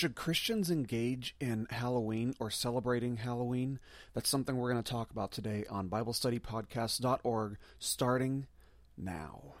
Should Christians engage in Halloween or celebrating Halloween? That's something we're going to talk about today on BibleStudyPodcast.org, starting now.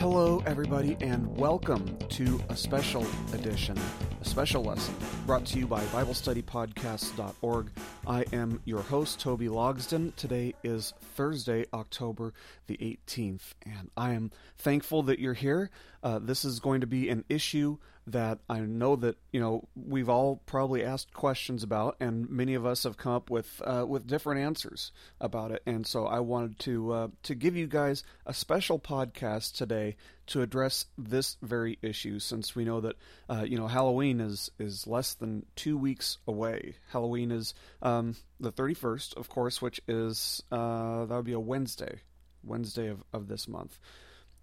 Hello, everybody, and welcome to a special edition, a special lesson brought to you by BibleStudyPodcast.org. I am your host, Toby Logsden. Today is Thursday, October the 18th, and I am thankful that you're here. Uh, this is going to be an issue that I know that you know we've all probably asked questions about, and many of us have come up with uh, with different answers about it. And so I wanted to uh, to give you guys a special podcast today to address this very issue, since we know that uh, you know Halloween is is less than two weeks away. Halloween is um, the thirty first, of course, which is uh, that would be a Wednesday, Wednesday of, of this month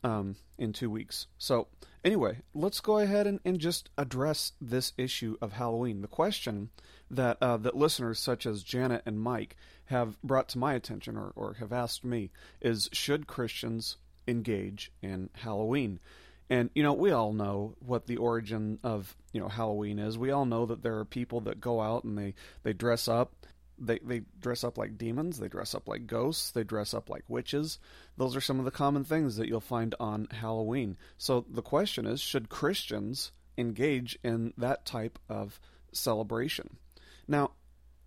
um, in two weeks. So, anyway, let's go ahead and, and just address this issue of Halloween. The question that uh, that listeners such as Janet and Mike have brought to my attention or, or have asked me is should Christians engage in Halloween? And you know, we all know what the origin of you know Halloween is. We all know that there are people that go out and they they dress up they they dress up like demons, they dress up like ghosts, they dress up like witches. Those are some of the common things that you'll find on Halloween. So the question is, should Christians engage in that type of celebration? Now,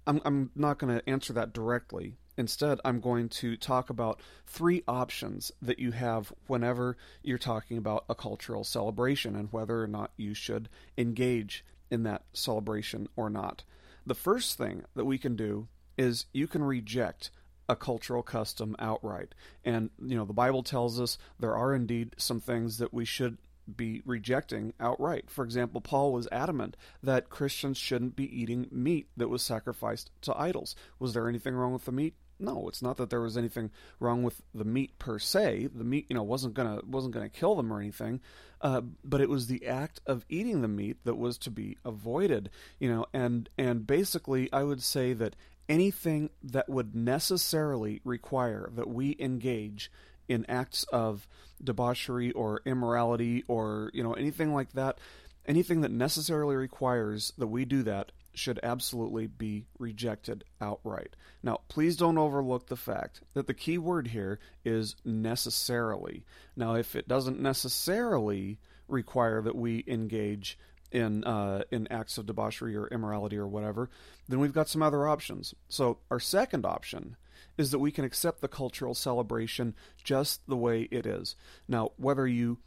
I'm I'm not going to answer that directly. Instead, I'm going to talk about three options that you have whenever you're talking about a cultural celebration and whether or not you should engage in that celebration or not. The first thing that we can do is you can reject a cultural custom outright. And, you know, the Bible tells us there are indeed some things that we should be rejecting outright. For example, Paul was adamant that Christians shouldn't be eating meat that was sacrificed to idols. Was there anything wrong with the meat? No, it's not that there was anything wrong with the meat per se. The meat, you know, wasn't gonna wasn't gonna kill them or anything, uh, but it was the act of eating the meat that was to be avoided. You know, and and basically, I would say that anything that would necessarily require that we engage in acts of debauchery or immorality or you know anything like that, anything that necessarily requires that we do that should absolutely be rejected outright. Now, please don't overlook the fact that the key word here is necessarily. Now, if it doesn't necessarily require that we engage in uh, in acts of debauchery or immorality or whatever, then we've got some other options. So, our second option is that we can accept the cultural celebration just the way it is. Now, whether you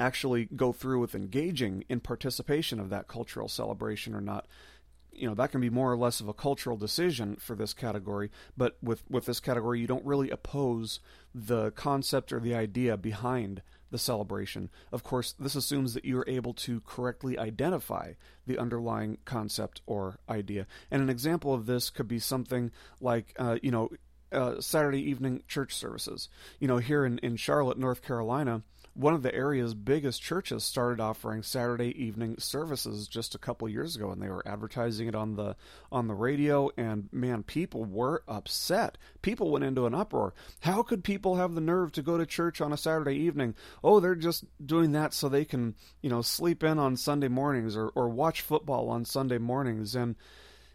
actually go through with engaging in participation of that cultural celebration or not you know that can be more or less of a cultural decision for this category but with with this category you don't really oppose the concept or the idea behind the celebration of course this assumes that you're able to correctly identify the underlying concept or idea and an example of this could be something like uh, you know uh, Saturday evening church services. You know, here in, in Charlotte, North Carolina, one of the area's biggest churches started offering Saturday evening services just a couple years ago, and they were advertising it on the on the radio. And man, people were upset. People went into an uproar. How could people have the nerve to go to church on a Saturday evening? Oh, they're just doing that so they can, you know, sleep in on Sunday mornings or or watch football on Sunday mornings. And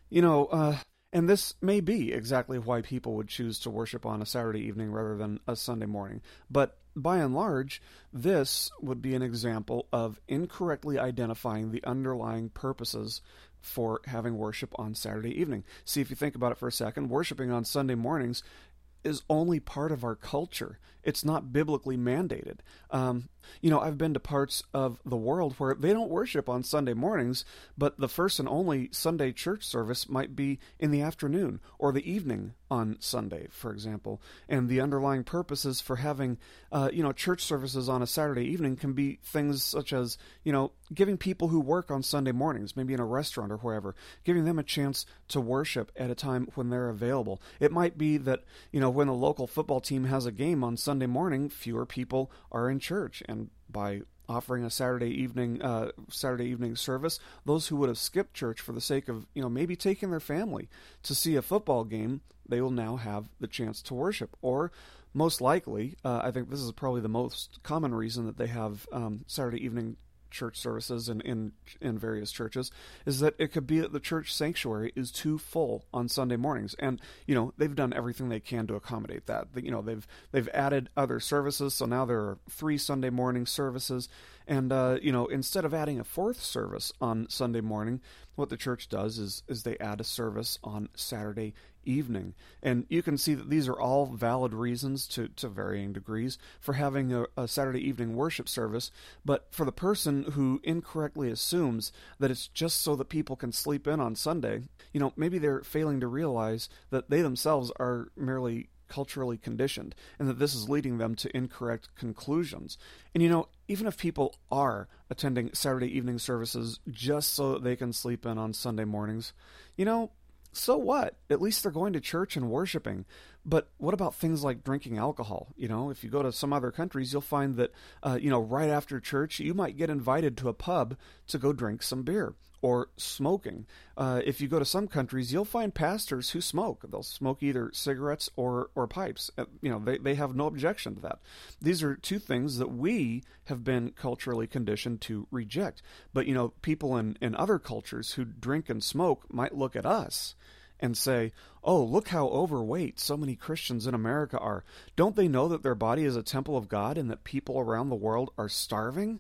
you know, uh, and this may be exactly why people would choose to worship on a Saturday evening rather than a Sunday morning. But by and large, this would be an example of incorrectly identifying the underlying purposes for having worship on Saturday evening. See, if you think about it for a second, worshiping on Sunday mornings is only part of our culture. It's not biblically mandated. Um, you know, I've been to parts of the world where they don't worship on Sunday mornings, but the first and only Sunday church service might be in the afternoon or the evening on Sunday, for example. And the underlying purposes for having, uh, you know, church services on a Saturday evening can be things such as, you know, giving people who work on Sunday mornings, maybe in a restaurant or wherever, giving them a chance to worship at a time when they're available. It might be that, you know, when a local football team has a game on Sunday morning, fewer people are in church. And by offering a Saturday evening uh, Saturday evening service. Those who would have skipped church for the sake of you know maybe taking their family to see a football game, they will now have the chance to worship. Or most likely, uh, I think this is probably the most common reason that they have um, Saturday evening church services and in, in various churches is that it could be that the church sanctuary is too full on Sunday mornings. And you know they've done everything they can to accommodate that. You know they've they've added other services. So now there are three Sunday morning services. And uh, you know instead of adding a fourth service on Sunday morning what the church does is is they add a service on Saturday evening. And you can see that these are all valid reasons to, to varying degrees for having a, a, Saturday evening worship service. But for the person who incorrectly assumes that it's just so that people can sleep in on Sunday, you know, maybe they're failing to realize that they themselves are merely culturally conditioned and that this is leading them to incorrect conclusions. And you know, even if people are attending Saturday evening services just so that they can sleep in on Sunday mornings, you know, so what? At least they're going to church and worshiping. But what about things like drinking alcohol? You know, if you go to some other countries, you'll find that, uh, you know, right after church, you might get invited to a pub to go drink some beer or smoking. Uh, if you go to some countries, you'll find pastors who smoke. They'll smoke either cigarettes or, or pipes. Uh, you know, they, they have no objection to that. These are two things that we have been culturally conditioned to reject. But, you know, people in, in other cultures who drink and smoke might look at us and say, oh, look how overweight so many Christians in America are. Don't they know that their body is a temple of God and that people around the world are starving?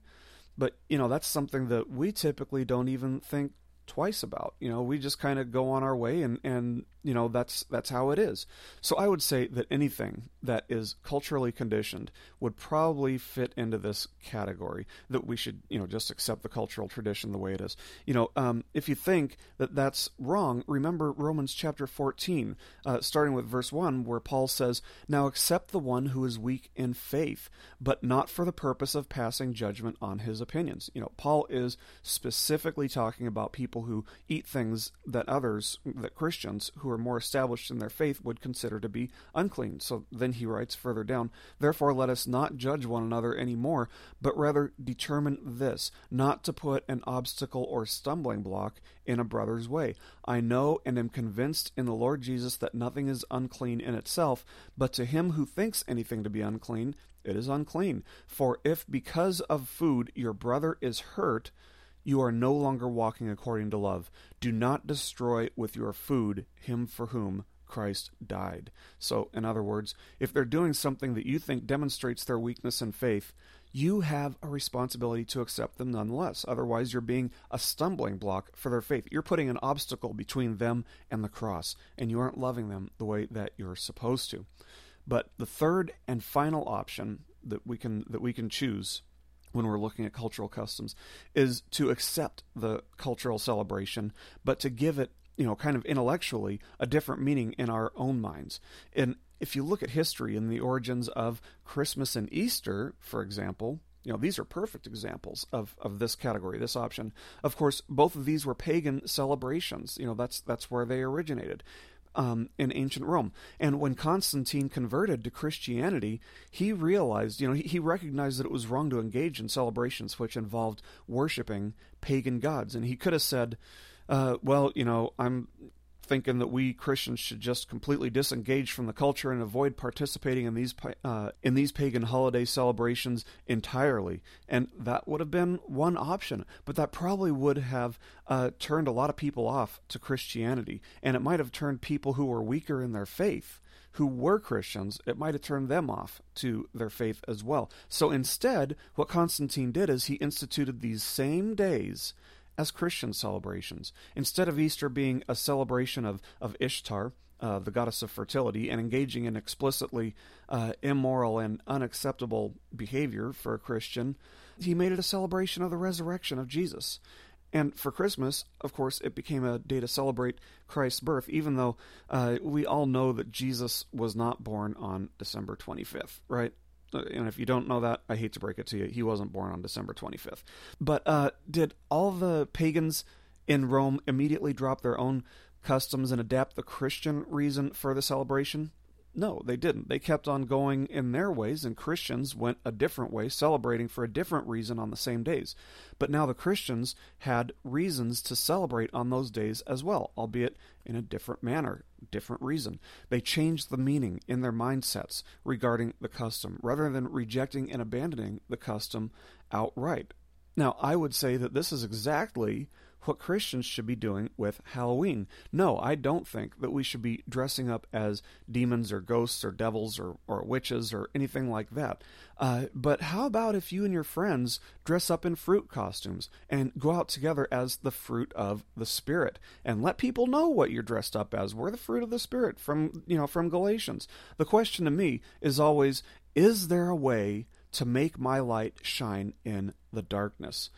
But, you know, that's something that we typically don't even think twice about. You know, we just kind of go on our way and, and you know that's that's how it is. So i would say that anything that is culturally conditioned would probably fit into this category that we should you know just accept the cultural tradition the way it is. You know um, if you think that that's wrong remember romans chapter 14 uh, starting with verse 1 where paul says now accept the one who is weak in faith but not for the purpose of passing judgment on his opinions. You know paul is specifically talking about people who eat things that others that christians who are are more established in their faith would consider to be unclean. So then he writes further down, Therefore let us not judge one another any more, but rather determine this, not to put an obstacle or stumbling block in a brother's way. I know and am convinced in the Lord Jesus that nothing is unclean in itself, but to him who thinks anything to be unclean, it is unclean. For if because of food your brother is hurt, you are no longer walking according to love. Do not destroy with your food him for whom Christ died. So, in other words, if they're doing something that you think demonstrates their weakness in faith, you have a responsibility to accept them nonetheless. Otherwise, you're being a stumbling block for their faith. You're putting an obstacle between them and the cross, and you aren't loving them the way that you're supposed to. But the third and final option that we can that we can choose when we're looking at cultural customs is to accept the cultural celebration, but to give it, you know, kind of intellectually a different meaning in our own minds. And if you look at history and the origins of Christmas and Easter, for example, you know, these are perfect examples of, of this category, this option. Of course, both of these were pagan celebrations. You know, that's that's where they originated um, in ancient Rome. And when Constantine converted to Christianity, he realized, you know, he, he recognized that it was wrong to engage in celebrations which involved worshiping pagan gods. And he could have said, uh, well, you know, I'm thinking that we Christians should just completely disengage from the culture and avoid participating in these uh, in these pagan holiday celebrations entirely. And that would have been one option, but that probably would have uh, turned a lot of people off to Christianity, and it might have turned people who were weaker in their faith. Who were Christians, it might have turned them off to their faith as well. So instead, what Constantine did is he instituted these same days as Christian celebrations. Instead of Easter being a celebration of, of Ishtar, uh, the goddess of fertility, and engaging in explicitly uh, immoral and unacceptable behavior for a Christian, he made it a celebration of the resurrection of Jesus. And for Christmas, of course, it became a day to celebrate Christ's birth, even though uh, we all know that Jesus was not born on December 25th, right? And if you don't know that, I hate to break it to you, he wasn't born on December 25th. But uh, did all the pagans in Rome immediately drop their own customs and adapt the Christian reason for the celebration? No, they didn't. They kept on going in their ways, and Christians went a different way, celebrating for a different reason on the same days. But now the Christians had reasons to celebrate on those days as well, albeit in a different manner, different reason. They changed the meaning in their mindsets regarding the custom, rather than rejecting and abandoning the custom outright. Now, I would say that this is exactly what Christians should be doing with Halloween. No, I don't think that we should be dressing up as demons or ghosts or devils or, or witches or anything like that. Uh, but how about if you and your friends dress up in fruit costumes and go out together as the fruit of the Spirit and let people know what you're dressed up as? We're the fruit of the Spirit from you know from Galatians. The question to me is always: Is there a way to make my light shine in the darkness?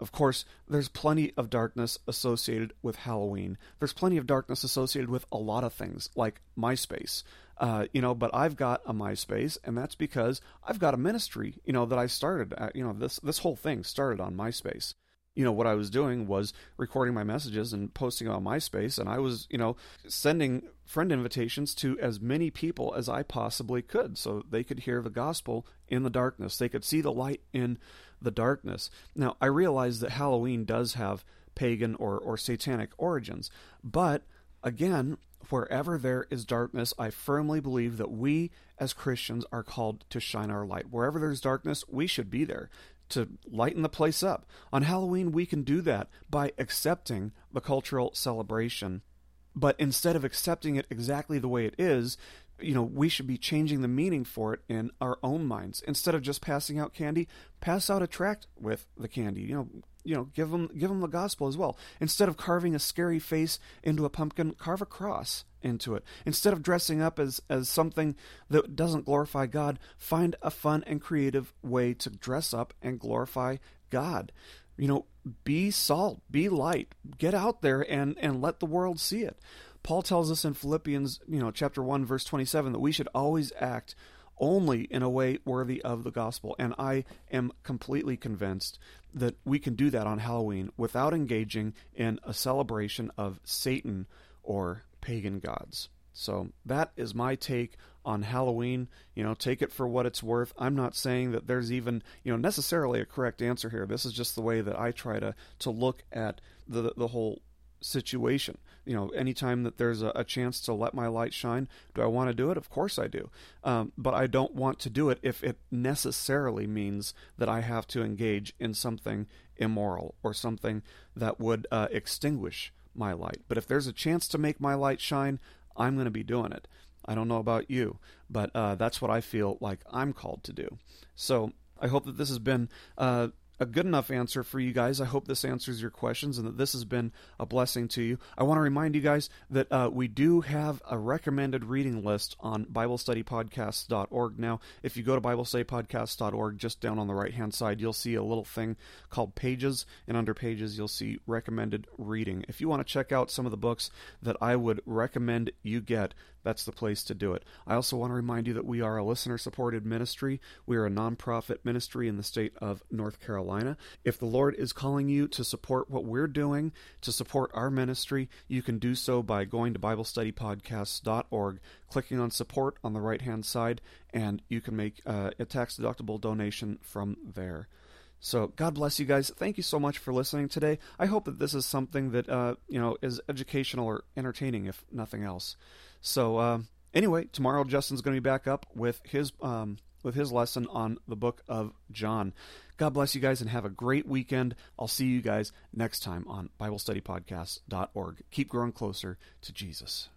Of course, there's plenty of darkness associated with Halloween. There's plenty of darkness associated with a lot of things, like MySpace. Uh, you know, but I've got a MySpace, and that's because I've got a ministry. You know that I started. At, you know this this whole thing started on MySpace you know what I was doing was recording my messages and posting on MySpace, and I was you know sending friend invitations to as many people as I possibly could, so they could hear the gospel in the darkness. They could see the light in the darkness. Now I realize that Halloween does have pagan or or satanic origins, but again, wherever there is darkness, I firmly believe that we as Christians are called to shine our light. Wherever there's darkness, we should be there to lighten the place up. On Halloween, we can do that by accepting the cultural celebration. But instead of accepting it exactly the way it is, you know, we should be changing the meaning for it in our own minds. Instead of just passing out candy, pass out a tract with the candy. You know, you know, give them give them the gospel as well. Instead of carving a scary face into a pumpkin, carve a cross into it. Instead of dressing up as as something that doesn't glorify God, find a fun and creative way to dress up and glorify God. You know, be salt, be light. Get out there and and let the world see it. Paul tells us in Philippians, you know, chapter 1 verse 27 that we should always act only in a way worthy of the gospel. And I am completely convinced that we can do that on Halloween without engaging in a celebration of Satan or pagan gods. So that is my take on Halloween. You know, take it for what it's worth. I'm not saying that there's even, you know, necessarily a correct answer here. This is just the way that I try to to look at the the whole situation. You know, anytime that there's a, a, chance to let my light shine, do I want to do it? Of course I do. Um, but I don't want to do it if it necessarily means that I have to engage in something immoral or something that would uh, extinguish my light. But if there's a chance to make my light shine, I'm going to be doing it. I don't know about you, but uh, that's what I feel like I'm called to do. So I hope that this has been uh, a good enough answer for you guys. I hope this answers your questions and that this has been a blessing to you. I want to remind you guys that uh, we do have a recommended reading list on BibleStudyPodcasts.org. Now, if you go to BibleStudyPodcasts.org, just down on the right hand side, you'll see a little thing called Pages, and under Pages, you'll see recommended reading. If you want to check out some of the books that I would recommend you get, that's the place to do it. I also want to remind you that we are a listener supported ministry. We are a nonprofit ministry in the state of North Carolina. If the Lord is calling you to support what we're doing, to support our ministry, you can do so by going to BibleStudyPodcasts.org, clicking on support on the right hand side, and you can make uh, a tax deductible donation from there. So God bless you guys. Thank you so much for listening today. I hope that this is something that uh, you know is educational or entertaining, if nothing else. So uh, anyway, tomorrow Justin's going to be back up with his um, with his lesson on the book of John. God bless you guys and have a great weekend. I'll see you guys next time on BibleStudyPodcast.org. Keep growing closer to Jesus.